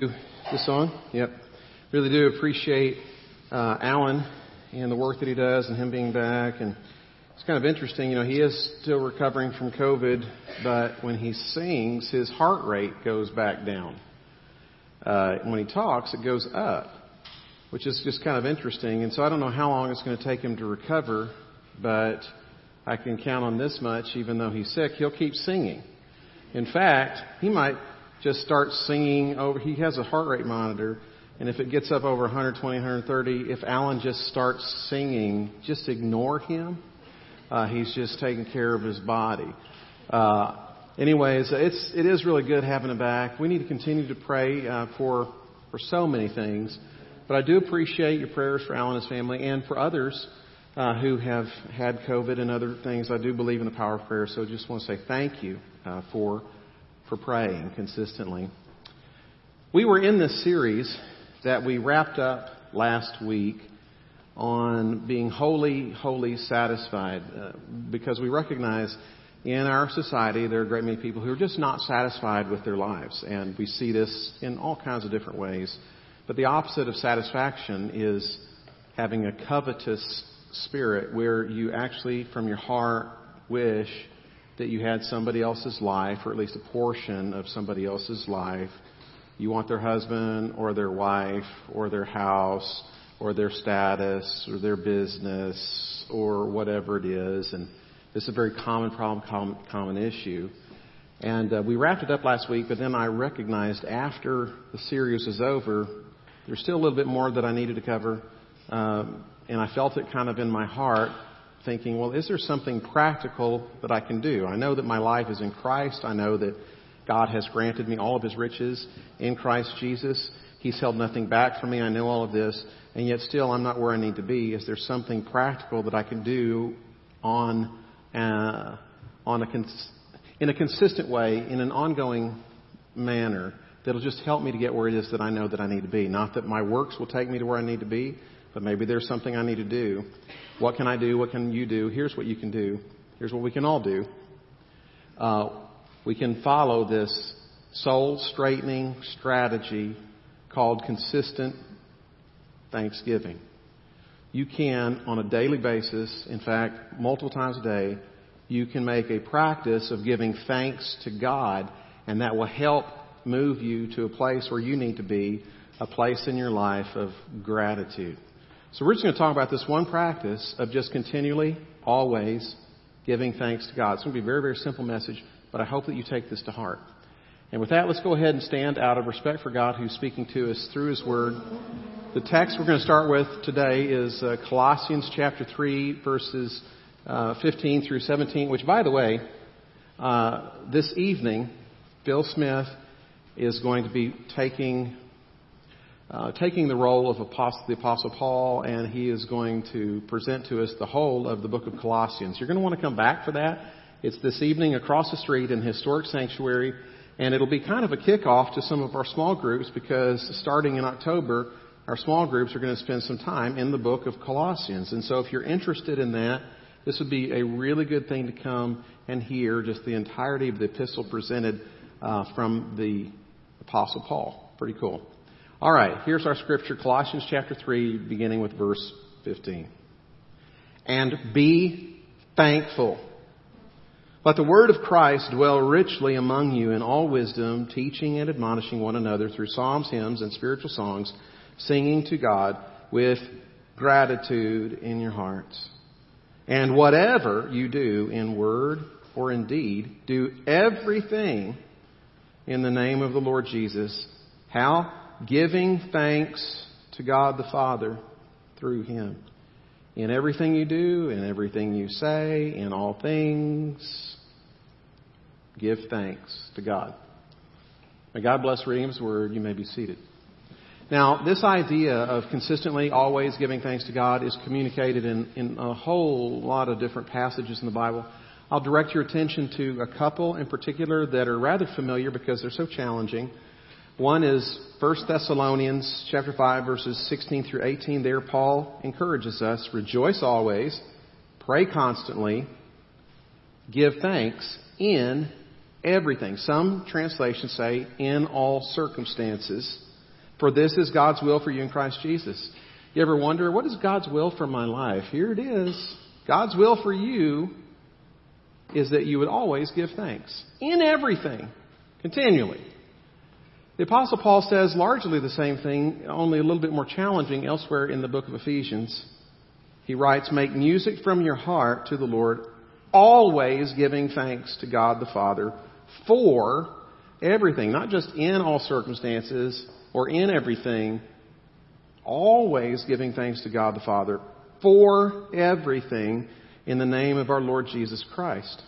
This song? Yep. Really do appreciate uh, Alan and the work that he does and him being back. And it's kind of interesting, you know, he is still recovering from COVID, but when he sings, his heart rate goes back down. Uh, when he talks, it goes up, which is just kind of interesting. And so I don't know how long it's going to take him to recover, but I can count on this much, even though he's sick, he'll keep singing. In fact, he might just starts singing over, he has a heart rate monitor, and if it gets up over 120, 130, if Alan just starts singing, just ignore him. Uh, he's just taking care of his body. Uh, anyways, it's it is really good having him back. We need to continue to pray uh, for for so many things, but I do appreciate your prayers for Alan and his family and for others uh, who have had COVID and other things. I do believe in the power of prayer, so I just want to say thank you uh, for for praying consistently. We were in this series that we wrapped up last week on being wholly, wholly satisfied uh, because we recognize in our society there are a great many people who are just not satisfied with their lives. And we see this in all kinds of different ways. But the opposite of satisfaction is having a covetous spirit where you actually, from your heart, wish that you had somebody else's life, or at least a portion of somebody else's life. You want their husband, or their wife, or their house, or their status, or their business, or whatever it is. And this is a very common problem, common, common issue. And uh, we wrapped it up last week, but then I recognized after the series was over, there's still a little bit more that I needed to cover. Um, and I felt it kind of in my heart thinking, well, is there something practical that I can do? I know that my life is in Christ. I know that God has granted me all of his riches in Christ Jesus. He's held nothing back from me. I know all of this. And yet still I'm not where I need to be. Is there something practical that I can do on, uh, on a cons- in a consistent way, in an ongoing manner, that'll just help me to get where it is that I know that I need to be? Not that my works will take me to where I need to be, but maybe there's something I need to do. What can I do? What can you do? Here's what you can do. Here's what we can all do. Uh, we can follow this soul straightening strategy called consistent thanksgiving. You can, on a daily basis, in fact, multiple times a day, you can make a practice of giving thanks to God, and that will help move you to a place where you need to be, a place in your life of gratitude. So we're just going to talk about this one practice of just continually, always giving thanks to God. It's going to be a very, very simple message, but I hope that you take this to heart. And with that, let's go ahead and stand out of respect for God who's speaking to us through His Word. The text we're going to start with today is uh, Colossians chapter 3, verses uh, 15 through 17, which, by the way, uh, this evening, Bill Smith is going to be taking uh, taking the role of apostle, the Apostle Paul, and he is going to present to us the whole of the book of Colossians. You're going to want to come back for that. It's this evening across the street in Historic Sanctuary, and it'll be kind of a kickoff to some of our small groups because starting in October, our small groups are going to spend some time in the book of Colossians. And so if you're interested in that, this would be a really good thing to come and hear just the entirety of the epistle presented uh, from the Apostle Paul. Pretty cool. All right, here's our scripture, Colossians chapter 3, beginning with verse 15. And be thankful. Let the word of Christ dwell richly among you in all wisdom, teaching and admonishing one another through psalms, hymns, and spiritual songs, singing to God with gratitude in your hearts. And whatever you do in word or in deed, do everything in the name of the Lord Jesus. How? Giving thanks to God the Father through Him. In everything you do, in everything you say, in all things, give thanks to God. May God bless reading His Word. You may be seated. Now, this idea of consistently always giving thanks to God is communicated in, in a whole lot of different passages in the Bible. I'll direct your attention to a couple in particular that are rather familiar because they're so challenging. One is 1 Thessalonians chapter 5 verses 16 through 18. There Paul encourages us, rejoice always, pray constantly, give thanks in everything. Some translations say in all circumstances. For this is God's will for you in Christ Jesus. You ever wonder, what is God's will for my life? Here it is. God's will for you is that you would always give thanks. In everything. Continually. The Apostle Paul says largely the same thing, only a little bit more challenging elsewhere in the book of Ephesians. He writes, Make music from your heart to the Lord, always giving thanks to God the Father for everything, not just in all circumstances or in everything, always giving thanks to God the Father for everything in the name of our Lord Jesus Christ.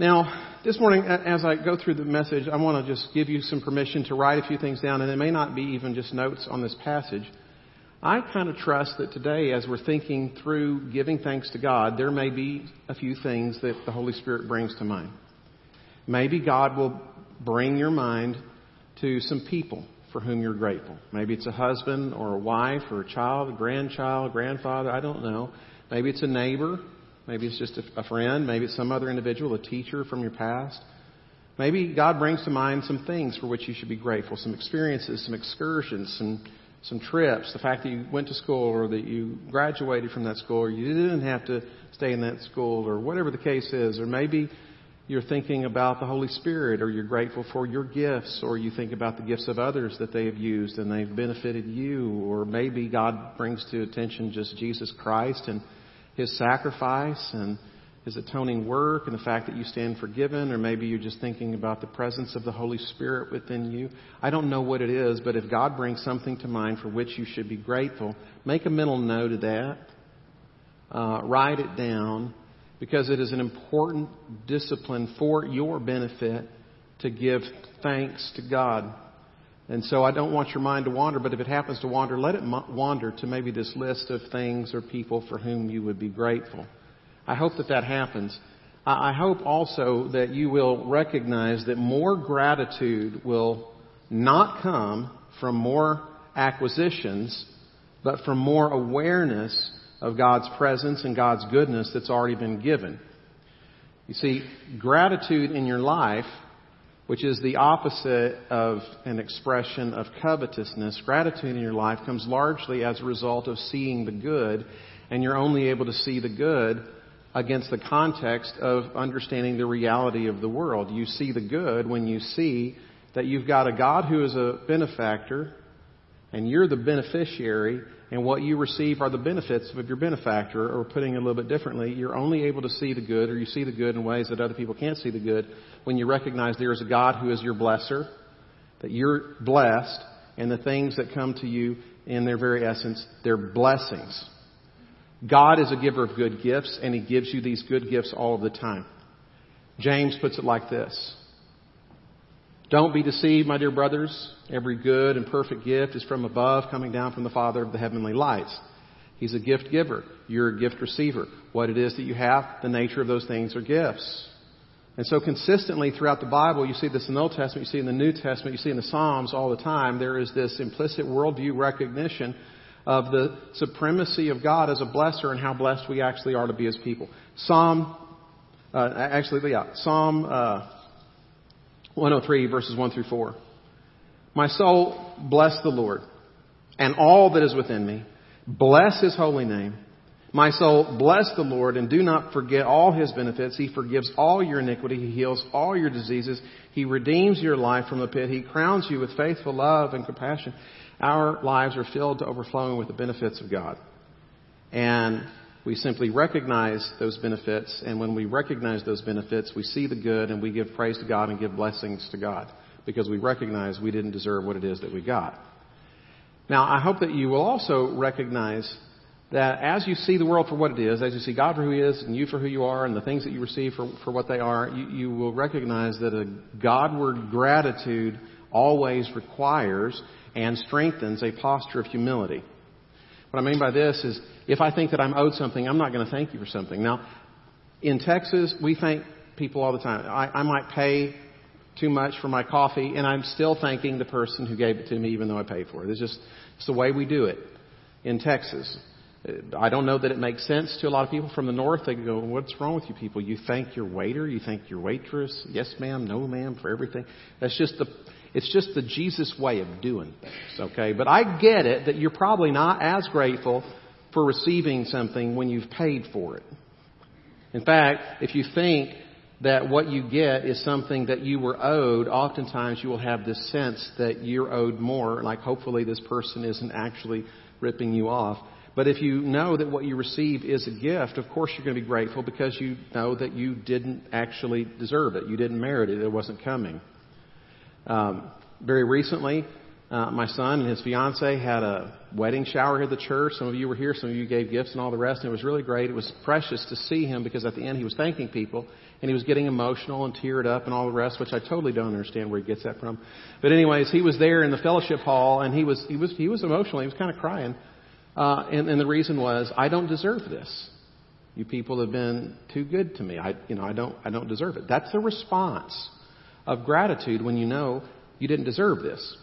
Now, this morning, as I go through the message, I want to just give you some permission to write a few things down, and it may not be even just notes on this passage. I kind of trust that today, as we're thinking through giving thanks to God, there may be a few things that the Holy Spirit brings to mind. Maybe God will bring your mind to some people for whom you're grateful. Maybe it's a husband or a wife or a child, a grandchild, grandfather, I don't know. Maybe it's a neighbor. Maybe it's just a friend. Maybe it's some other individual, a teacher from your past. Maybe God brings to mind some things for which you should be grateful, some experiences, some excursions, some, some trips, the fact that you went to school or that you graduated from that school or you didn't have to stay in that school or whatever the case is. Or maybe you're thinking about the Holy Spirit or you're grateful for your gifts or you think about the gifts of others that they have used and they've benefited you or maybe God brings to attention just Jesus Christ and His sacrifice and His atoning work and the fact that you stand forgiven or maybe you're just thinking about the presence of the Holy Spirit within you. I don't know what it is, but if God brings something to mind for which you should be grateful, make a mental note of that. Uh, write it down because it is an important discipline for your benefit to give thanks to God. And so I don't want your mind to wander, but if it happens to wander, let it wander to maybe this list of things or people for whom you would be grateful. I hope that that happens. I hope also that you will recognize that more gratitude will not come from more acquisitions, but from more awareness of God's presence and God's goodness that's already been given. You see, gratitude in your life, which is the opposite of an expression of covetousness, gratitude in your life comes largely as a result of seeing the good, and you're only able to see the good against the context of understanding the reality of the world. You see the good when you see that you've got a God who is a benefactor, and you're the beneficiary, and what you receive are the benefits of your benefactor, or putting it a little bit differently, you're only able to see the good, or you see the good in ways that other people can't see the good, when you recognize there is a God who is your blesser, that you're blessed, and the things that come to you in their very essence, they're blessings. God is a giver of good gifts, and He gives you these good gifts all of the time. James puts it like this don't be deceived, my dear brothers. Every good and perfect gift is from above, coming down from the Father of the heavenly lights. He's a gift giver. You're a gift receiver. What it is that you have, the nature of those things are gifts. And so consistently throughout the Bible, you see this in the Old Testament, you see in the New Testament, you see in the Psalms all the time, there is this implicit worldview recognition of the supremacy of God as a blesser and how blessed we actually are to be as people. Psalm, uh, actually, yeah, Psalm, uh, 103 verses 1 through 4. My soul, bless the Lord, and all that is within me. Bless his holy name. My soul, bless the Lord, and do not forget all his benefits. He forgives all your iniquity. He heals all your diseases. He redeems your life from the pit. He crowns you with faithful love and compassion. Our lives are filled to overflowing with the benefits of God. And we simply recognize those benefits, and when we recognize those benefits, we see the good and we give praise to God and give blessings to God because we recognize we didn't deserve what it is that we got. Now, I hope that you will also recognize that as you see the world for what it is, as you see God for who He is and you for who you are and the things that you receive for, for what they are, you, you will recognize that a Godward gratitude always requires and strengthens a posture of humility. What I mean by this is if I think that I'm owed something, I'm not going to thank you for something. Now, in Texas, we thank people all the time. I, I might pay too much for my coffee, and I'm still thanking the person who gave it to me, even though I paid for it. It's just it's the way we do it in Texas. I don't know that it makes sense to a lot of people from the north. They go, "What's wrong with you people? You thank your waiter, you thank your waitress, yes ma'am, no ma'am, for everything." That's just the It's just the Jesus way of doing things, okay? But I get it that you're probably not as grateful for receiving something when you've paid for it. In fact, if you think that what you get is something that you were owed, oftentimes you will have this sense that you're owed more, like hopefully this person isn't actually ripping you off. But if you know that what you receive is a gift, of course you're going to be grateful because you know that you didn't actually deserve it. You didn't merit it. It wasn't coming. Um, very recently, uh, my son and his fiance had a wedding shower at the church. Some of you were here. Some of you gave gifts and all the rest. And it was really great. It was precious to see him because at the end he was thanking people and he was getting emotional and teared up and all the rest, which I totally don't understand where he gets that from. But anyways, he was there in the fellowship hall and he was he was he was emotional. He was kind of crying, uh, and, and the reason was I don't deserve this. You people have been too good to me. I you know I don't I don't deserve it. That's the response of gratitude when you know you didn't deserve this.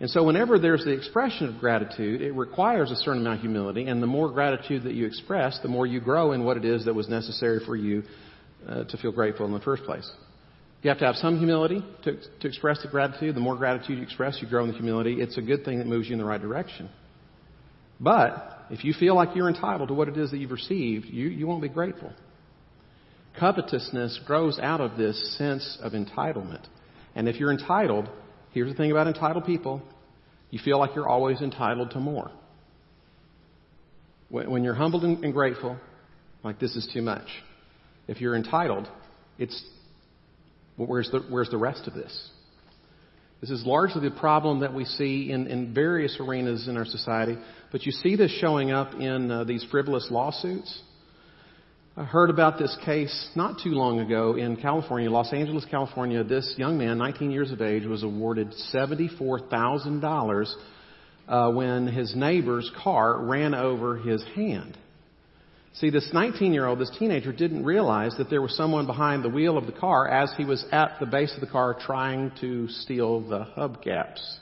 And so whenever there's the expression of gratitude, it requires a certain amount of humility, and the more gratitude that you express, the more you grow in what it is that was necessary for you uh, to feel grateful in the first place. You have to have some humility to, to express the gratitude. The more gratitude you express, you grow in the humility. It's a good thing that moves you in the right direction. But if you feel like you're entitled to what it is that you've received, you, you won't be grateful. Covetousness grows out of this sense of entitlement. And if you're entitled, here's the thing about entitled people you feel like you're always entitled to more. When you're humbled and grateful, like this is too much. If you're entitled, it's well, where's the where's the rest of this? This is largely the problem that we see in, in various arenas in our society, but you see this showing up in uh, these frivolous lawsuits. I heard about this case not too long ago in California, Los Angeles, California. This young man, 19 years of age, was awarded $74,000 uh, when his neighbor's car ran over his hand. See, this 19 year old, this teenager, didn't realize that there was someone behind the wheel of the car as he was at the base of the car trying to steal the hubcaps.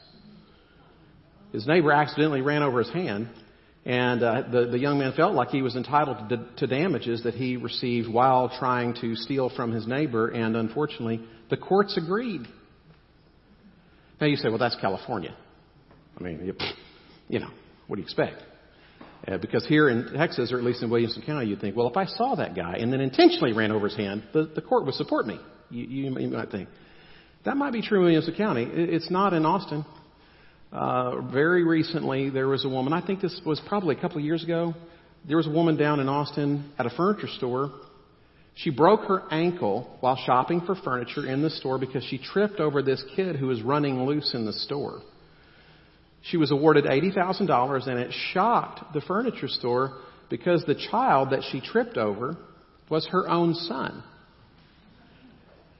His neighbor accidentally ran over his hand, and uh, the, the young man felt like he was entitled to, to damages that he received while trying to steal from his neighbor, and unfortunately, the courts agreed. Now you say, well, that's California. I mean, you, know, what do you expect? Uh, because here in Texas, or at least in Williamson County, you'd think, well, if I saw that guy and then intentionally ran over his hand, the, the court would support me. You, you, you might think. That might be true in Williamson County. It, it's not in Austin. Uh, very recently, there was a woman, I think this was probably a couple of years ago, there was a woman down in Austin at a furniture store. She broke her ankle while shopping for furniture in the store because she tripped over this kid who was running loose in the store. She was awarded $80,000 and it shocked the furniture store because the child that she tripped over was her own son.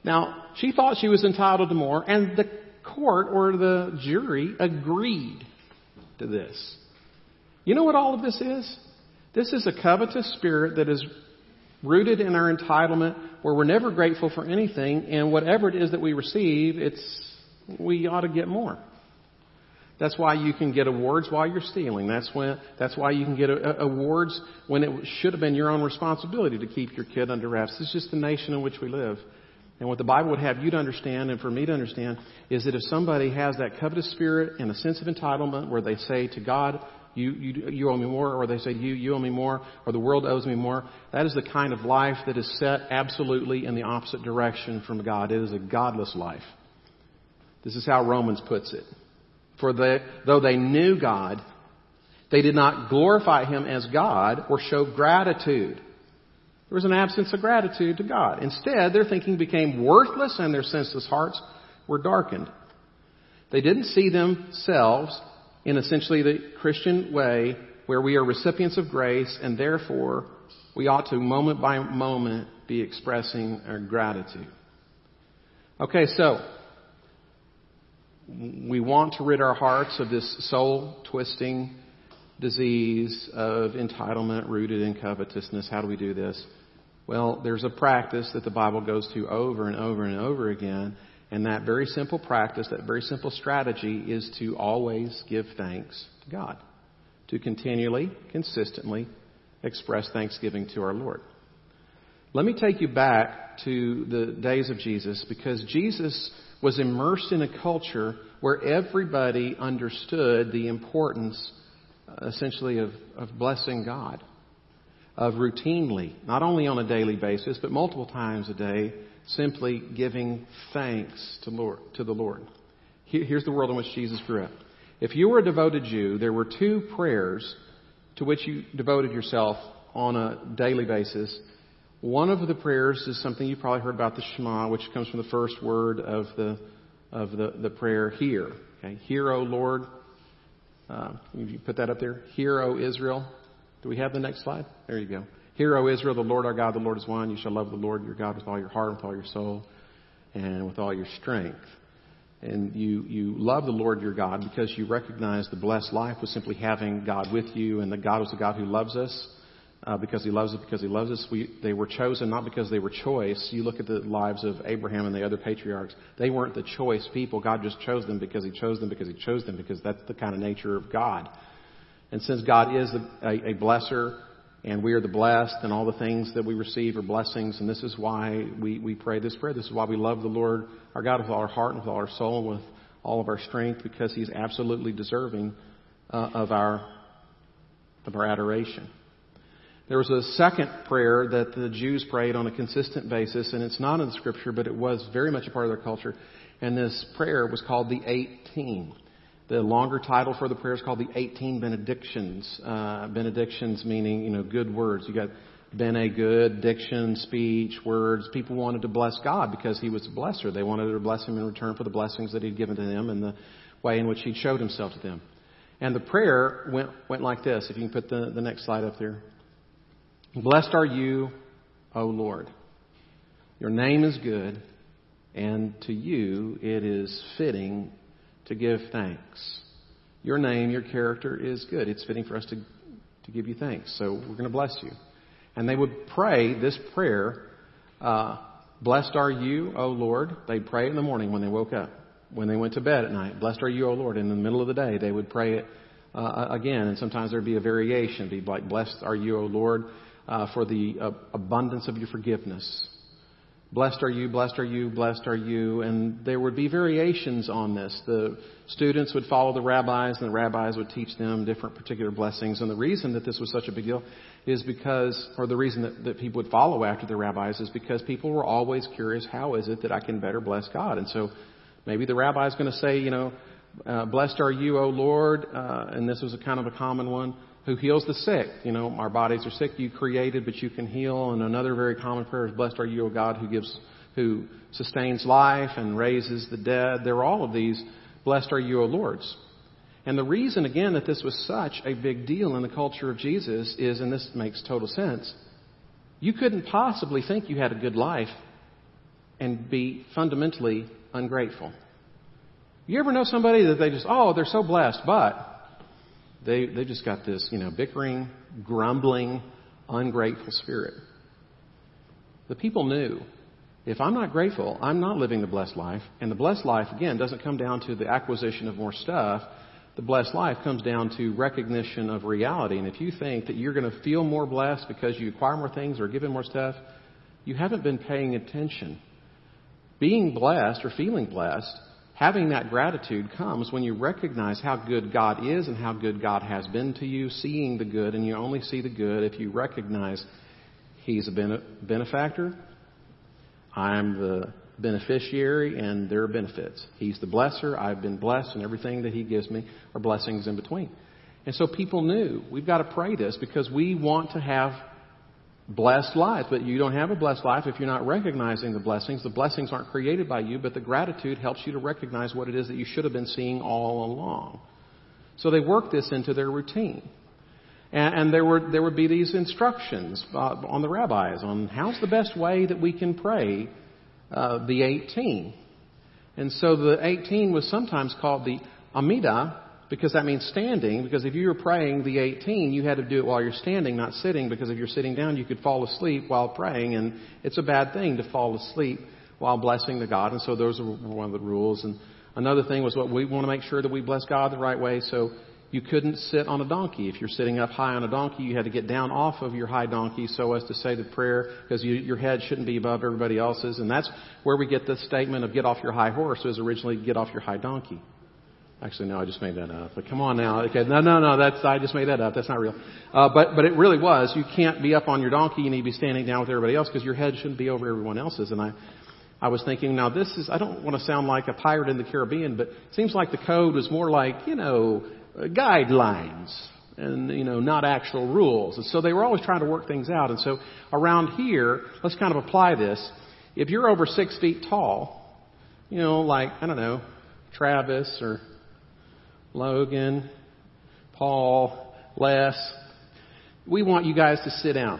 Now, she thought she was entitled to more and the court or the jury agreed to this. You know what all of this is? This is a covetous spirit that is rooted in our entitlement where we're never grateful for anything and whatever it is that we receive, it's, we ought to get more. That's why you can get awards while you're stealing. That's when. That's why you can get a, a, awards when it should have been your own responsibility to keep your kid under wraps. It's just the nation in which we live. And what the Bible would have you to understand, and for me to understand, is that if somebody has that covetous spirit and a sense of entitlement, where they say to God, "You, you, you owe me more," or they say, "You, you owe me more," or the world owes me more, that is the kind of life that is set absolutely in the opposite direction from God. It is a godless life. This is how Romans puts it. For though they knew God, they did not glorify Him as God or show gratitude. There was an absence of gratitude to God. Instead, their thinking became worthless and their senseless hearts were darkened. They didn't see themselves in essentially the Christian way where we are recipients of grace and therefore we ought to moment by moment be expressing our gratitude. Okay, so we want to rid our hearts of this soul twisting disease of entitlement rooted in covetousness. How do we do this? Well, there's a practice that the Bible goes to over and over and over again. And that very simple practice, that very simple strategy is to always give thanks to God. To continually, consistently express thanksgiving to our Lord. Let me take you back to the days of Jesus because Jesus was immersed in a culture where everybody understood the importance, essentially, of, of blessing God, of routinely, not only on a daily basis, but multiple times a day, simply giving thanks to, Lord, to the Lord. Here's the world in which Jesus grew up. If you were a devoted Jew, there were two prayers to which you devoted yourself on a daily basis. One of the prayers is something you probably heard about the Shema, which comes from the first word of the of the, the prayer "Hear." Okay, hear, O Lord. Uh, you put that up there. Hear, O Israel. Do we have the next slide? There you go. Hear, O Israel, the Lord our God, the Lord is one. You shall love the Lord your God with all your heart, with all your soul, and with all your strength and you, you love the Lord your God because you recognize the blessed life was simply having God with you and that God was a God who loves us uh, because he loves us because he loves us. We, they were chosen not because they were choice. You look at the lives of Abraham and the other patriarchs. They weren't the choice people. God just chose them because he chose them because he chose them because that's the kind of nature of God. And since God is a, a, a blesser and we are the blessed and all the things that we receive are blessings and this is why we, we pray this prayer. This is why we love the Lord our God with all our heart and with all our soul and with all of our strength because He's absolutely deserving uh, of our of our adoration. There was a second prayer that the Jews prayed on a consistent basis, and it's not in the Scripture, but it was very much a part of their culture. And this prayer was called the 18. The longer title for the prayer is called the 18 benedictions. Uh, benedictions meaning, you know, good words. You got bene good, diction, speech, words. People wanted to bless God because He was a blesser. They wanted to bless Him in return for the blessings that He'd given to them and the way in which He'd showed Himself to them. And the prayer went, went like this. If you can put the, the next slide up there. Blessed are you, O Lord. Your name is good, and to you it is fitting to give thanks. Your name, your character is good. It's fitting for us to, to give you thanks. So we're going to bless you. And they would pray this prayer, uh, Blessed are you, O Lord. They'd pray it in the morning when they woke up. When they went to bed at night, Blessed are you, O Lord. In the middle of the day, they would pray it uh, again. And sometimes there'd be a variation. It'd be like, Blessed are you, O Lord, uh, for the uh, abundance of your forgiveness. Blessed are you, blessed are you, blessed are you. And there would be variations on this. The students would follow the rabbis, and the rabbis would teach them different particular blessings. And the reason that this was such a big deal is because, or the reason that, that people would follow after the rabbis is because people were always curious, how is it that I can better bless God? And so maybe the rabbi is going to say, you know, uh, blessed are you, O Lord, uh, and this was a kind of a common one who heals the sick. You know, our bodies are sick, you created, but you can heal. And another very common prayer is, Blessed are you, O God, who gives, who sustains life and raises the dead. There are all of these, Blessed are you, O Lords. And the reason, again, that this was such a big deal in the culture of Jesus is, and this makes total sense, you couldn't possibly think you had a good life and be fundamentally ungrateful. You ever know somebody that they just, oh, they're so blessed, but they, they just got this, you know, bickering, grumbling, ungrateful spirit. The people knew if I'm not grateful, I'm not living the blessed life. And the blessed life, again, doesn't come down to the acquisition of more stuff. The blessed life comes down to recognition of reality. And if you think that you're going to feel more blessed because you acquire more things or given more stuff, you haven't been paying attention. Being blessed or feeling blessed Having that gratitude comes when you recognize how good God is and how good God has been to you, seeing the good, and you only see the good if you recognize He's a benefactor, I'm the beneficiary, and there are benefits. He's the blesser, I've been blessed, and everything that He gives me are blessings in between. And so people knew we've got to pray this because we want to have blessed life. But you don't have a blessed life if you're not recognizing the blessings. The blessings aren't created by you, but the gratitude helps you to recognize what it is that you should have been seeing all along. So they work this into their routine. And, and there, were, there would be these instructions uh, on the rabbis on how's the best way that we can pray uh, the 18. And so the 18 was sometimes called the Amidah, because that means standing. Because if you were praying the 18, you had to do it while you're standing, not sitting. Because if you're sitting down, you could fall asleep while praying, and it's a bad thing to fall asleep while blessing the God. And so those are one of the rules. And another thing was what we want to make sure that we bless God the right way. So You couldn't sit on a donkey. If you're sitting up high on a donkey, you had to get down off of your high donkey so as to say the prayer because you, your head shouldn't be above everybody else's. And that's where we get the statement of get off your high horse. Was originally get off your high donkey. Actually, no, I just made that up. But come on now. Okay, no, no, no. That's I just made that up. That's not real. Uh, but but it really was. You can't be up on your donkey. You need to be standing down with everybody else because your head shouldn't be over everyone else's. And I I was thinking, now this is, I don't want to sound like a pirate in the Caribbean, but it seems like the code was more like, you know, guidelines and, you know, not actual rules. And so they were always trying to work things out. And so around here, let's kind of apply this. If you're over six feet tall, you know, like, I don't know, Travis or Logan, Paul, Les, we want you guys to sit down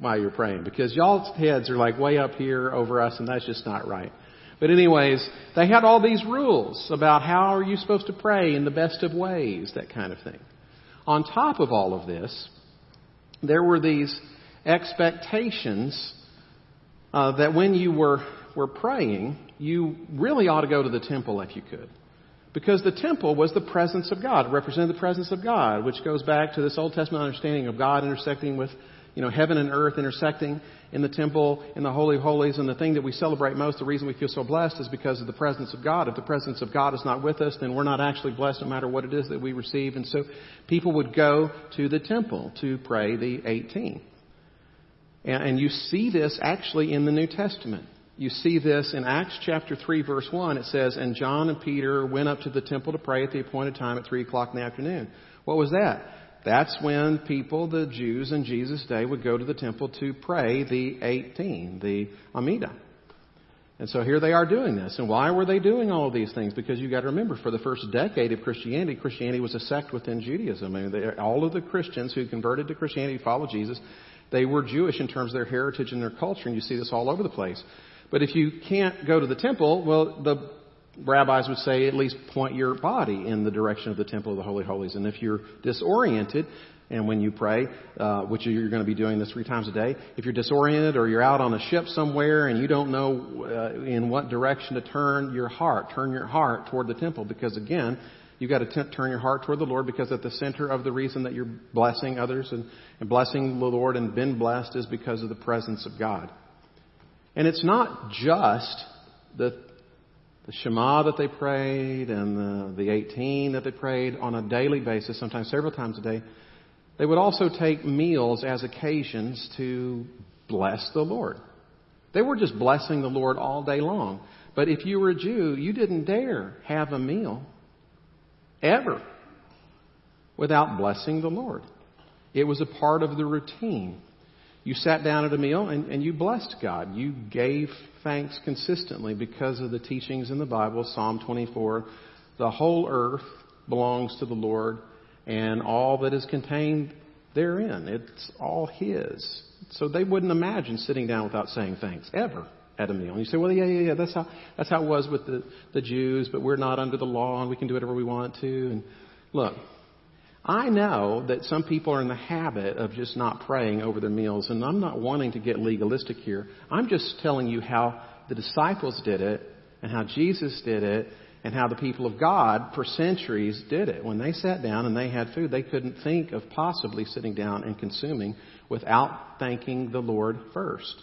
while you're praying because y'all's heads are like way up here over us and that's just not right. But anyways, they had all these rules about how are you supposed to pray in the best of ways, that kind of thing. On top of all of this, there were these expectations uh, that when you were, were praying, you really ought to go to the temple if you could. Because the temple was the presence of God, represented the presence of God, which goes back to this Old Testament understanding of God intersecting with you know, heaven and earth intersecting in the temple, in the Holy of Holies, and the thing that we celebrate most, the reason we feel so blessed is because of the presence of God. If the presence of God is not with us, then we're not actually blessed no matter what it is that we receive. And so people would go to the temple to pray the 18. And you see this actually in the New Testament. You see this in Acts chapter 3 verse 1. It says, And John and Peter went up to the temple to pray at the appointed time at 3 o'clock in the afternoon. What was that? That's when people, the Jews in Jesus' day, would go to the temple to pray the 18, the Amida. And so here they are doing this. And why were they doing all of these things? Because you've got to remember, for the first decade of Christianity, Christianity was a sect within Judaism. I mean, they, all of the Christians who converted to Christianity, followed Jesus, they were Jewish in terms of their heritage and their culture, and you see this all over the place. But if you can't go to the temple, well, the rabbis would say at least point your body in the direction of the temple of the Holy Holies. And if you're disoriented, and when you pray, uh, which you're going to be doing this three times a day, if you're disoriented or you're out on a ship somewhere and you don't know uh, in what direction to turn your heart, turn your heart toward the temple because again, you've got to t- turn your heart toward the Lord because at the center of the reason that you're blessing others and, and blessing the Lord and been blessed is because of the presence of God. And it's not just the the Shema that they prayed and the, the 18 that they prayed on a daily basis, sometimes several times a day, they would also take meals as occasions to bless the Lord. They were just blessing the Lord all day long. But if you were a Jew, you didn't dare have a meal ever without blessing the Lord. It was a part of the routine. You sat down at a meal and, and you blessed God. You gave thanks consistently because of the teachings in the Bible, Psalm 24. The whole earth belongs to the Lord and all that is contained therein. It's all His. So they wouldn't imagine sitting down without saying thanks, ever at a meal. And you say, well, yeah, yeah, yeah, that's how, that's how it was with the, the Jews, but we're not under the law and we can do whatever we want to. And look, I know that some people are in the habit of just not praying over their meals, and I'm not wanting to get legalistic here. I'm just telling you how the disciples did it, and how Jesus did it, and how the people of God for centuries did it. When they sat down and they had food, they couldn't think of possibly sitting down and consuming without thanking the Lord first.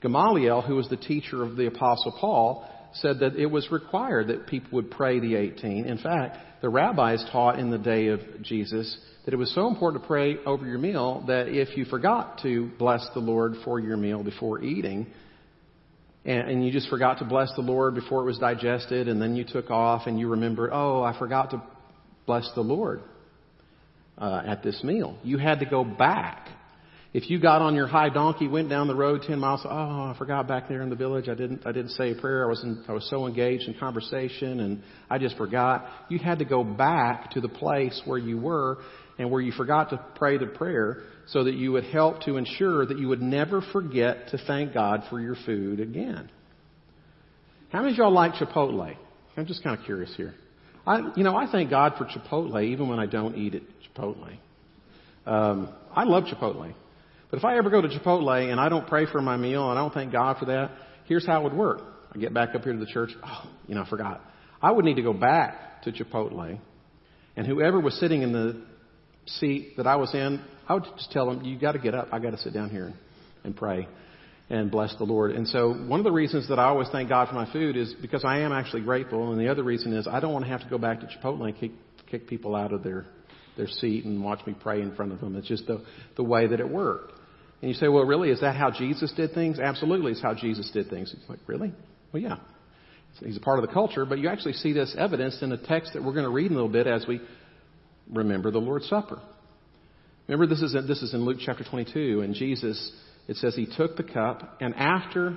Gamaliel, who was the teacher of the Apostle Paul, said that it was required that people would pray the 18. In fact, the rabbis taught in the day of Jesus that it was so important to pray over your meal that if you forgot to bless the Lord for your meal before eating, and, and you just forgot to bless the Lord before it was digested, and then you took off and you remembered, oh, I forgot to bless the Lord uh, at this meal. You had to go back if you got on your high donkey, went down the road 10 miles, oh, I forgot back there in the village. I didn't, I didn't say a prayer. I was, in, I was so engaged in conversation and I just forgot. You had to go back to the place where you were and where you forgot to pray the prayer so that you would help to ensure that you would never forget to thank God for your food again. How many of y'all like Chipotle? I'm just kind of curious here. I, you know, I thank God for Chipotle even when I don't eat at Chipotle. Um, I love Chipotle. But if I ever go to Chipotle and I don't pray for my meal and I don't thank God for that, here's how it would work. I get back up here to the church. Oh, you know, I forgot. I would need to go back to Chipotle And whoever was sitting in the seat that I was in, I would just tell them, you got to get up. I got to sit down here and pray and bless the Lord. And so one of the reasons that I always thank God for my food is because I am actually grateful. And the other reason is I don't want to have to go back to Chipotle and kick, kick people out of their, their seat and watch me pray in front of them. It's just the, the way that it worked. And you say, well, really, is that how Jesus did things? Absolutely, it's how Jesus did things. It's like, really? Well, yeah. He's a part of the culture, but you actually see this evidenced in a text that we're going to read in a little bit as we remember the Lord's Supper. Remember, this is in, this is in Luke chapter 22, and Jesus, it says he took the cup, and after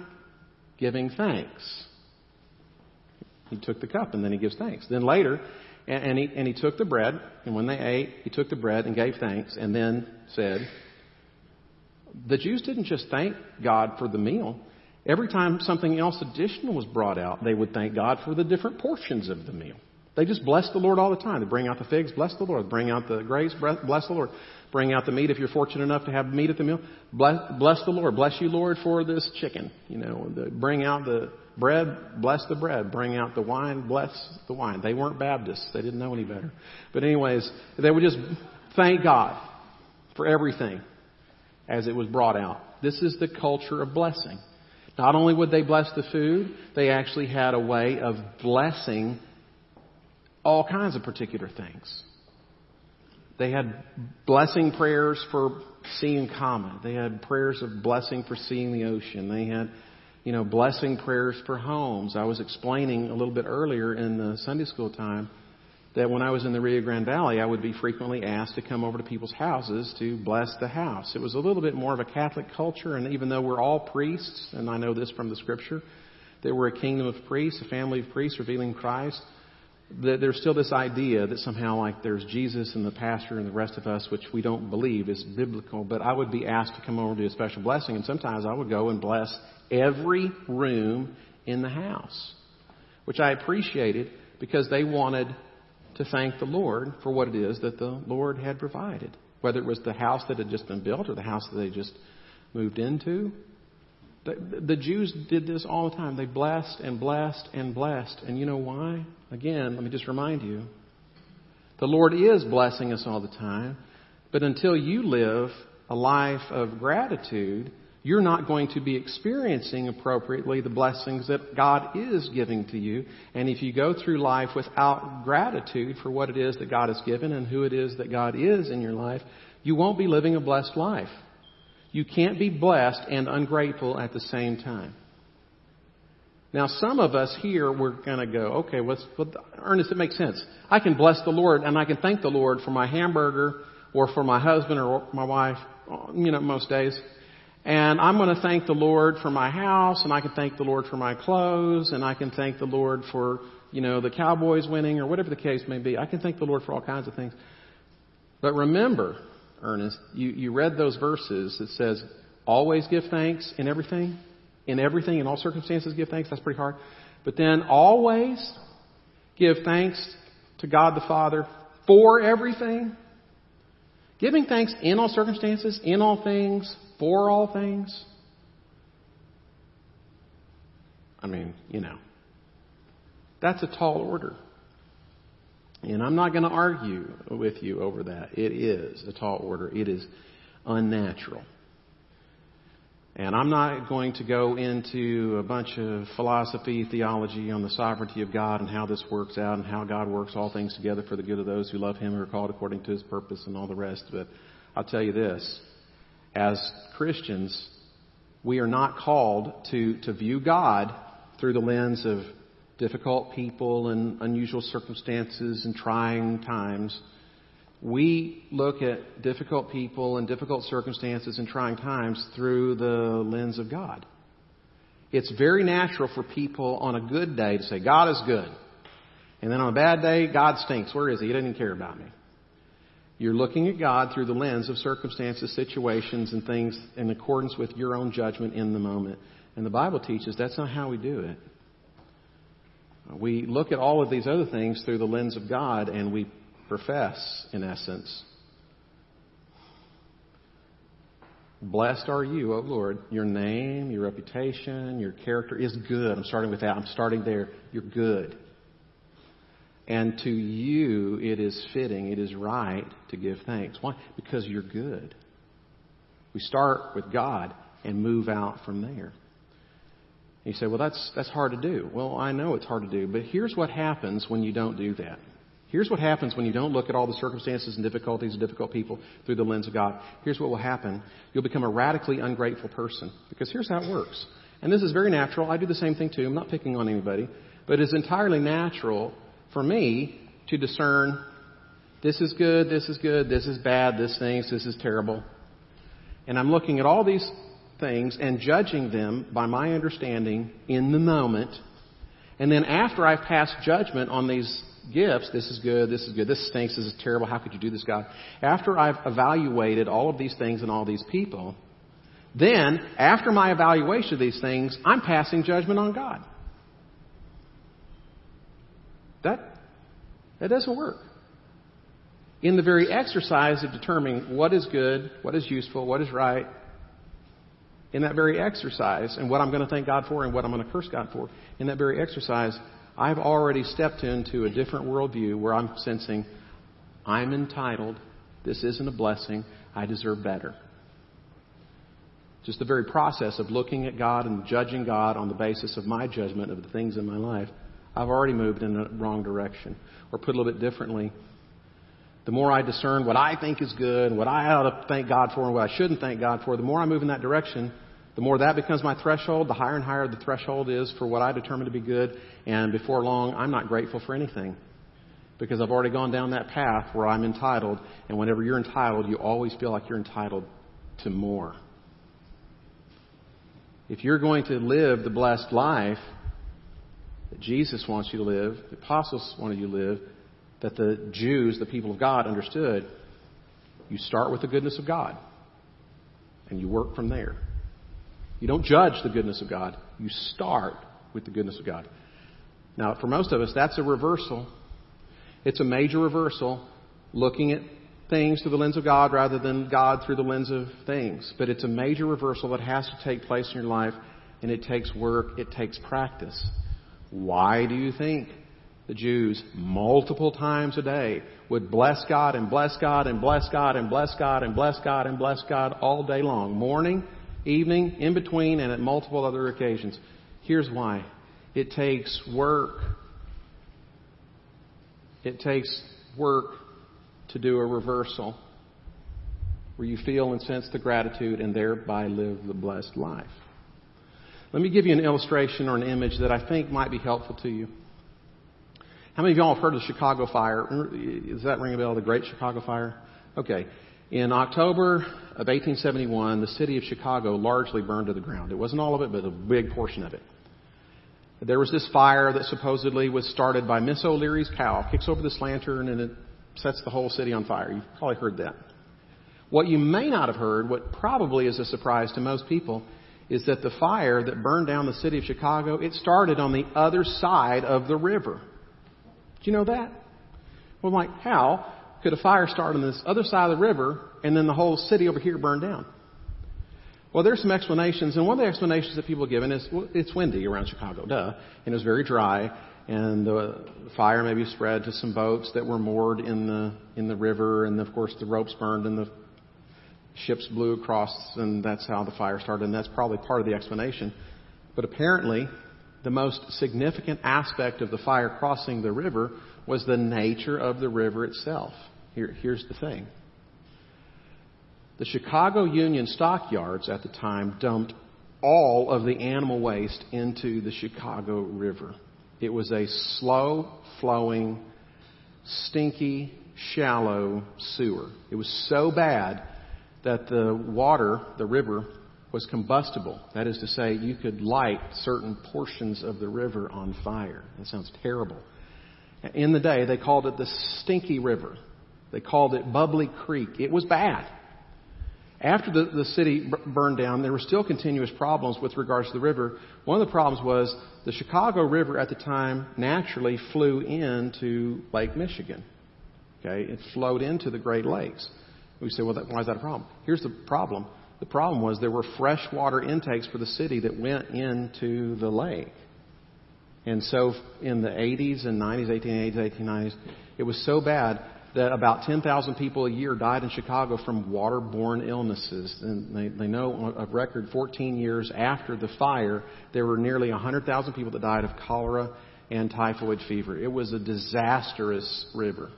giving thanks, he took the cup, and then he gives thanks. Then later, and, and, he, and he took the bread, and when they ate, he took the bread and gave thanks, and then said, the Jews didn't just thank God for the meal. Every time something else additional was brought out, they would thank God for the different portions of the meal. They just bless the Lord all the time. They bring out the figs, bless the Lord. Bring out the grapes, bless the Lord. Bring out the meat if you're fortunate enough to have meat at the meal. Bless, bless the Lord. Bless you, Lord, for this chicken. You know, the, bring out the bread, bless the bread. Bring out the wine, bless the wine. They weren't Baptists. They didn't know any better. But anyways, they would just thank God for everything as it was brought out. This is the culture of blessing. Not only would they bless the food, they actually had a way of blessing all kinds of particular things. They had blessing prayers for seeing comet. They had prayers of blessing for seeing the ocean. They had, you know, blessing prayers for homes. I was explaining a little bit earlier in the Sunday school time that when I was in the Rio Grande Valley, I would be frequently asked to come over to people's houses to bless the house. It was a little bit more of a Catholic culture, and even though we're all priests, and I know this from the scripture, that we're a kingdom of priests, a family of priests revealing Christ, that there's still this idea that somehow like there's Jesus and the pastor and the rest of us, which we don't believe is biblical, but I would be asked to come over to do a special blessing, and sometimes I would go and bless every room in the house, which I appreciated because they wanted to thank the Lord for what it is that the Lord had provided. Whether it was the house that had just been built or the house that they just moved into. The, the Jews did this all the time. They blessed and blessed and blessed. And you know why? Again, let me just remind you. The Lord is blessing us all the time. But until you live a life of gratitude, you're not going to be experiencing appropriately the blessings that God is giving to you. And if you go through life without gratitude for what it is that God has given and who it is that God is in your life, you won't be living a blessed life. You can't be blessed and ungrateful at the same time. Now, some of us here, we're going to go, okay, what's, what, Ernest, it makes sense. I can bless the Lord and I can thank the Lord for my hamburger or for my husband or my wife, you know, most days. And I'm going to thank the Lord for my house, and I can thank the Lord for my clothes, and I can thank the Lord for, you know, the Cowboys winning, or whatever the case may be. I can thank the Lord for all kinds of things. But remember, Ernest, you, you read those verses that says, always give thanks in everything. In everything, in all circumstances, give thanks. That's pretty hard. But then always give thanks to God the Father for everything. Giving thanks in all circumstances, in all things, for all things? I mean, you know, that's a tall order. And I'm not going to argue with you over that. It is a tall order. It is unnatural. And I'm not going to go into a bunch of philosophy, theology on the sovereignty of God and how this works out and how God works all things together for the good of those who love Him and are called according to His purpose and all the rest. But I'll tell you this as Christians, we are not called to, to view God through the lens of difficult people and unusual circumstances and trying times. We look at difficult people and difficult circumstances and trying times through the lens of God. It's very natural for people on a good day to say, God is good. And then on a bad day, God stinks. Where is he? He doesn't care about me. You're looking at God through the lens of circumstances, situations, and things in accordance with your own judgment in the moment. And the Bible teaches that's not how we do it. We look at all of these other things through the lens of God and we profess, in essence, Blessed are you, O Lord. Your name, your reputation, your character is good. I'm starting with that. I'm starting there. You're good. And to you, it is fitting, it is right to give thanks. Why? Because you're good. We start with God and move out from there. You say, well, that's, that's hard to do. Well, I know it's hard to do, but here's what happens when you don't do that. Here's what happens when you don't look at all the circumstances and difficulties and difficult people through the lens of God. Here's what will happen. You'll become a radically ungrateful person. Because here's how it works. And this is very natural. I do the same thing too. I'm not picking on anybody. But it's entirely natural for me to discern this is good, this is good, this is bad, this stinks, this is terrible. And I'm looking at all these things and judging them by my understanding in the moment. And then after I've passed judgment on these gifts, this is good, this is good, this stinks, this is terrible, how could you do this, God? After I've evaluated all of these things and all these people, then, after my evaluation of these things, I'm passing judgment on God. That, that doesn't work. In the very exercise of determining what is good, what is useful, what is right, in that very exercise, and what I'm going to thank God for and what I'm going to curse God for, in that very exercise, I've already stepped into a different worldview where I'm sensing I'm entitled, this isn't a blessing, I deserve better. Just the very process of looking at God and judging God on the basis of my judgment of the things in my life I've already moved in the wrong direction. Or put a little bit differently, the more I discern what I think is good, what I ought to thank God for, and what I shouldn't thank God for, the more I move in that direction, the more that becomes my threshold, the higher and higher the threshold is for what I determine to be good. And before long, I'm not grateful for anything. Because I've already gone down that path where I'm entitled. And whenever you're entitled, you always feel like you're entitled to more. If you're going to live the blessed life, that Jesus wants you to live, the apostles wanted you to live, that the Jews, the people of God, understood. You start with the goodness of God, and you work from there. You don't judge the goodness of God, you start with the goodness of God. Now, for most of us, that's a reversal. It's a major reversal, looking at things through the lens of God rather than God through the lens of things. But it's a major reversal that has to take place in your life, and it takes work, it takes practice. Why do you think the Jews multiple times a day would bless God and bless God and bless God and bless God and bless God and bless God all day long, morning, evening, in between, and at multiple other occasions? Here's why. It takes work. It takes work to do a reversal where you feel and sense the gratitude and thereby live the blessed life. Let me give you an illustration or an image that I think might be helpful to you. How many of y'all have heard of the Chicago fire? Does that ring a bell, the Great Chicago Fire? Okay. In October of 1871, the city of Chicago largely burned to the ground. It wasn't all of it, but a big portion of it. There was this fire that supposedly was started by Miss O'Leary's cow, kicks over this lantern, and it sets the whole city on fire. You've probably heard that. What you may not have heard, what probably is a surprise to most people, is that the fire that burned down the city of Chicago, it started on the other side of the river. Do you know that? Well, I'm like, how could a fire start on this other side of the river and then the whole city over here burn down? Well, there's some explanations, and one of the explanations that people have given is well, it's windy around Chicago, duh, and it was very dry, and the fire maybe spread to some boats that were moored in the in the river, and of course the ropes burned and the ships blew across, and that's how the fire started, and that's probably part of the explanation. But apparently, the most significant aspect of the fire crossing the river was the nature of the river itself. Here, here's the thing. The Chicago Union stockyards at the time dumped all of the animal waste into the Chicago River. It was a slow flowing, stinky, shallow sewer. It was so bad that the water, the river, was combustible. That is to say, you could light certain portions of the river on fire. That sounds terrible. In the day, they called it the Stinky River. They called it Bubbly Creek. It was bad. After the, the city burned down, there were still continuous problems with regards to the river. One of the problems was the Chicago River at the time naturally flew into Lake Michigan. Okay, it flowed into the Great Lakes. We say, well, that, why is that a problem? Here's the problem. The problem was there were freshwater intakes for the city that went into the lake. And so in the 80s and 90s, 1880s, 1890s, it was so bad that about 10,000 people a year died in Chicago from waterborne illnesses. And they, they know of record 14 years after the fire, there were nearly 100,000 people that died of cholera and typhoid fever. It was a disastrous river.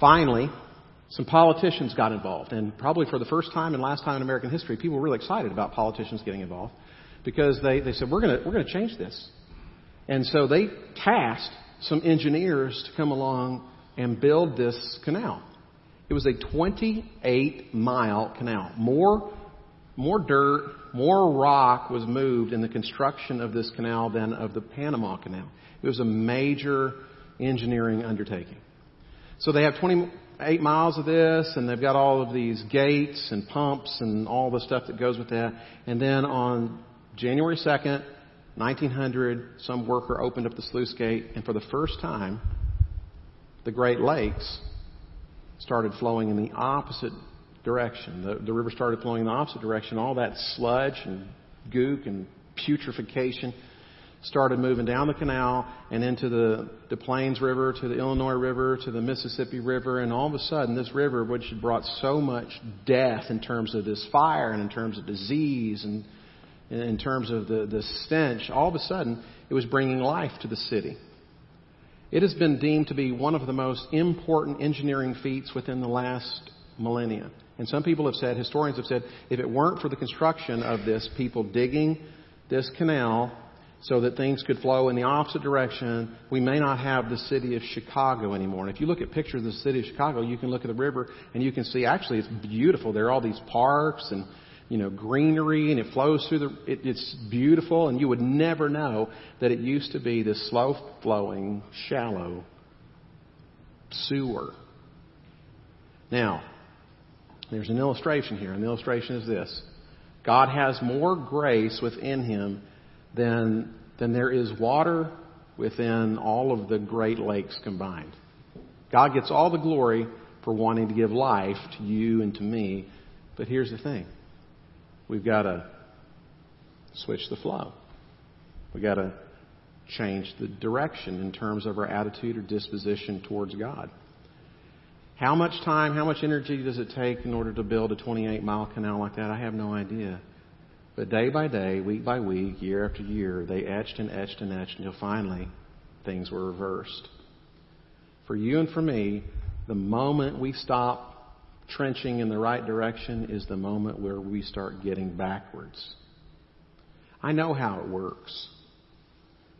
Finally, some politicians got involved. And probably for the first time and last time in American history, people were really excited about politicians getting involved because they, they said, we're going we're going to change this. And so they tasked some engineers to come along and build this canal. It was a 28 mile canal. More, more dirt, more rock was moved in the construction of this canal than of the Panama Canal. It was a major engineering undertaking. So they have 28 miles of this, and they've got all of these gates and pumps and all the stuff that goes with that. And then on January 2nd, 1900, some worker opened up the sluice gate, and for the first time, the Great Lakes started flowing in the opposite direction. The, the river started flowing in the opposite direction. All that sludge and gook and putrefaction started moving down the canal and into the, Des Plaines River, to the Illinois River, to the Mississippi River, and all of a sudden this river, which had brought so much death in terms of this fire and in terms of disease and in terms of the, the stench, all of a sudden it was bringing life to the city. It has been deemed to be one of the most important engineering feats within the last millennia. And some people have said, historians have said, if it weren't for the construction of this, people digging this canal so that things could flow in the opposite direction, we may not have the city of Chicago anymore. And if you look at pictures of the city of Chicago, you can look at the river and you can see actually it's beautiful. There are all these parks and you know, greenery and it flows through the, it, it's beautiful and you would never know that it used to be this slow flowing, shallow sewer. Now, there's an illustration here, and the illustration is this. God has more grace within him than, than there is water within all of the Great Lakes combined. God gets all the glory for wanting to give life to you and to me. But here's the thing we've got to switch the flow. We've got to change the direction in terms of our attitude or disposition towards God. How much time, how much energy does it take in order to build a 28 mile canal like that? I have no idea. But day by day, week by week, year after year, they etched and etched and etched until finally things were reversed. For you and for me, the moment we stop trenching in the right direction is the moment where we start getting backwards. I know how it works.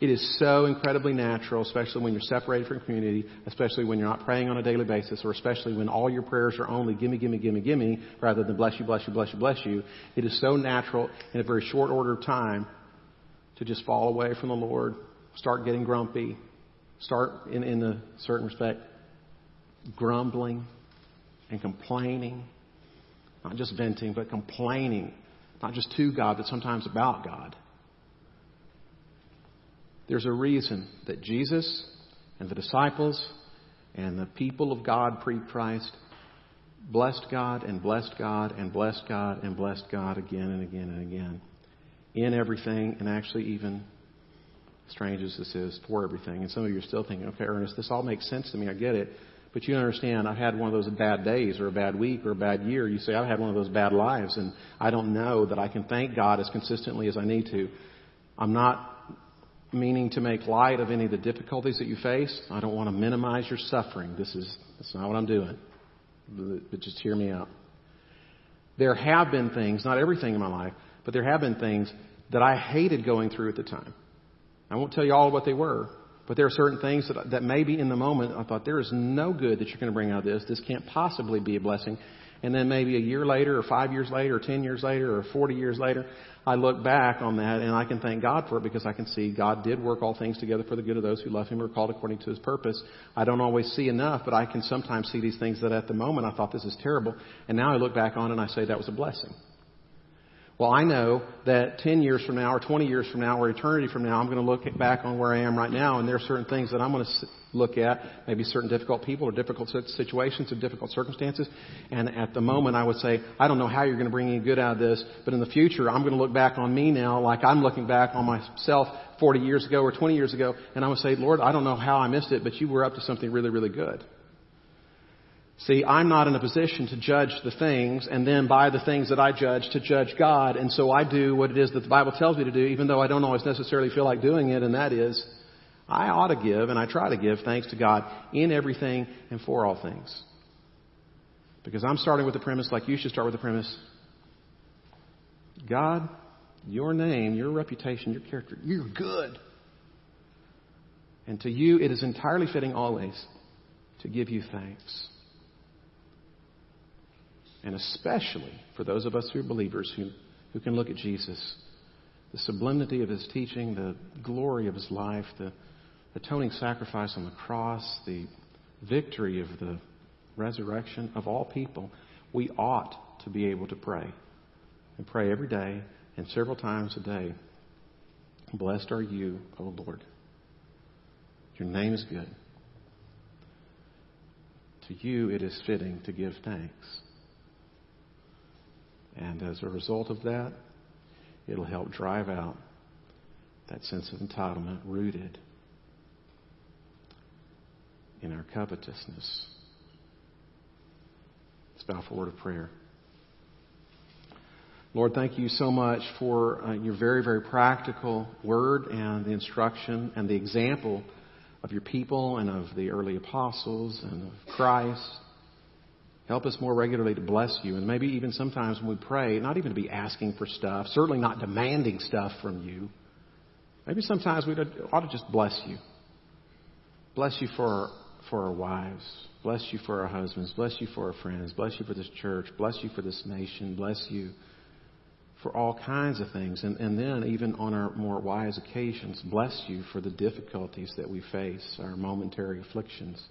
It is so incredibly natural, especially when you're separated from community, especially when you're not praying on a daily basis, or especially when all your prayers are only gimme, gimme, gimme, gimme, rather than bless you, bless you, bless you, bless you. It is so natural in a very short order of time to just fall away from the Lord, start getting grumpy, start in, in a certain respect grumbling, and complaining, not just venting, but complaining, not just to God, but sometimes about God. There's a reason that Jesus and the disciples and the people of God pre Christ blessed God and blessed God and blessed God and blessed God again and again and again in everything and actually even strange as this is for everything. And some of you are still thinking, okay, Ernest, this all makes sense to me. I get it. But you understand, I've had one of those bad days or a bad week or a bad year. You say, I've had one of those bad lives, and I don't know that I can thank God as consistently as I need to. I'm not meaning to make light of any of the difficulties that you face. I don't want to minimize your suffering. This is that's not what I'm doing. But just hear me out. There have been things, not everything in my life, but there have been things that I hated going through at the time. I won't tell you all what they were, but there are certain things that, that maybe in the moment I thought, there is no good that you're going to bring out of this. This can't possibly be a blessing. And then maybe a year later, or five years later, or ten years later, or 40 years later, I look back on that and I can thank God for it because I can see God did work all things together for the good of those who love Him or called according to His purpose. I don't always see enough, but I can sometimes see these things that at the moment I thought this is terrible. And now I look back on it and I say that was a blessing. Well, I know that 10 years from now or 20 years from now or eternity from now, I'm going to look back on where I am right now and there are certain things that I'm going to look at, maybe certain difficult people or difficult situations or difficult circumstances. And at the moment I would say, I don't know how you're going to bring any good out of this, but in the future I'm going to look back on me now like I'm looking back on myself 40 years ago or 20 years ago and I would say, Lord, I don't know how I missed it, but you were up to something really, really good. See, I'm not in a position to judge the things and then by the things that I judge to judge God. And so I do what it is that the Bible tells me to do, even though I don't always necessarily feel like doing it. And that is, I ought to give and I try to give thanks to God in everything and for all things. Because I'm starting with the premise like you should start with the premise. God, your name, your reputation, your character, you're good. And to you, it is entirely fitting always to give you thanks and especially for those of us who are believers who, who can look at Jesus, the sublimity of his teaching, the glory of his life, the atoning sacrifice on the cross, the victory of the resurrection of all people, we ought to be able to pray and pray every day and several times a day. Blessed are you, O Lord. Your name is good. To you it is fitting to give thanks. And as a result of that, it'll help drive out that sense of entitlement rooted in our covetousness. Let's bow for a word of prayer. Lord, thank you so much for uh, your very, very practical word and the instruction and the example of your people and of the early apostles and of Christ Help us more regularly to bless you. And maybe even sometimes when we pray, not even to be asking for stuff, certainly not demanding stuff from you. Maybe sometimes we ought to just bless you. Bless you for our, for our wives. Bless you for our husbands. Bless you for our friends. Bless you for this church. Bless you for this nation. Bless you for all kinds of things. And, and then, even on our more wise occasions, bless you for the difficulties that we face, our momentary afflictions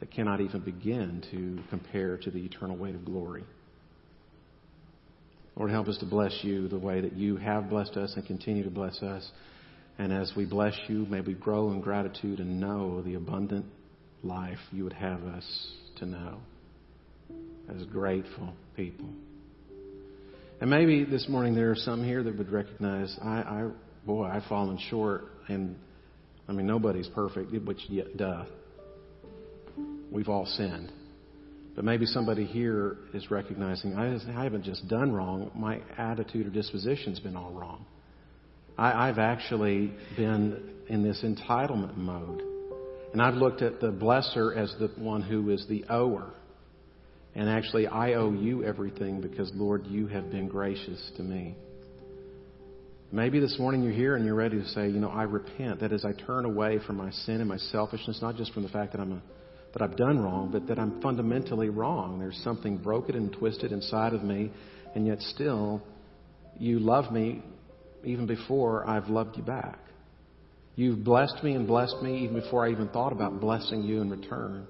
that cannot even begin to compare to the eternal weight of glory. Lord, help us to bless you the way that you have blessed us and continue to bless us. And as we bless you, may we grow in gratitude and know the abundant life you would have us to know as grateful people. And maybe this morning there are some here that would recognize, I, I boy, I've fallen short, and I mean nobody's perfect, which yet, duh. We've all sinned. But maybe somebody here is recognizing, I, haven't just done wrong, my attitude or disposition's been all wrong. I, I've actually been in this entitlement mode. And I've looked at the blesser as the one who is the ower. And actually, I owe you everything because, Lord, you have been gracious to me. Maybe this morning you're here and you're ready to say, you know, I repent. That is, I turn away from my sin and my selfishness, not just from the fact that I'm a that I've done wrong, but that I'm fundamentally wrong. There's something broken and twisted inside of me, and yet still, you love me even before I've loved you back. You've blessed me and blessed me even before I even thought about blessing you in return.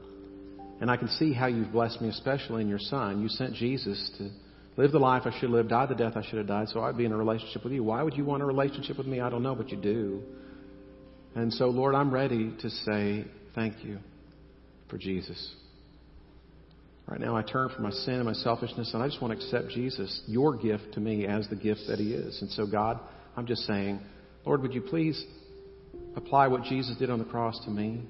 And I can see how you've blessed me, especially in your Son. You sent Jesus to live the life I should live, die the death I should have died, so I'd be in a relationship with you. Why would you want a relationship with me? I don't know, but you do. And so, Lord, I'm ready to say thank you for Jesus. Right now, I turn from my sin and my selfishness, and I just want to accept Jesus, your gift to me, as the gift that He is. And so, God, I'm just saying, Lord, would you please apply what Jesus did on the cross to me?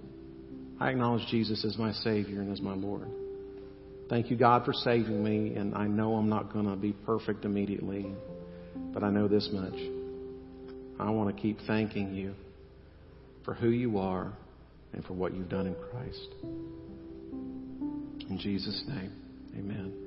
I acknowledge Jesus as my Savior and as my Lord. Thank you, God, for saving me, and I know I'm not going to be perfect immediately, but I know this much. I want to keep thanking you for who you are and for what you've done in Christ. In Jesus' name, amen.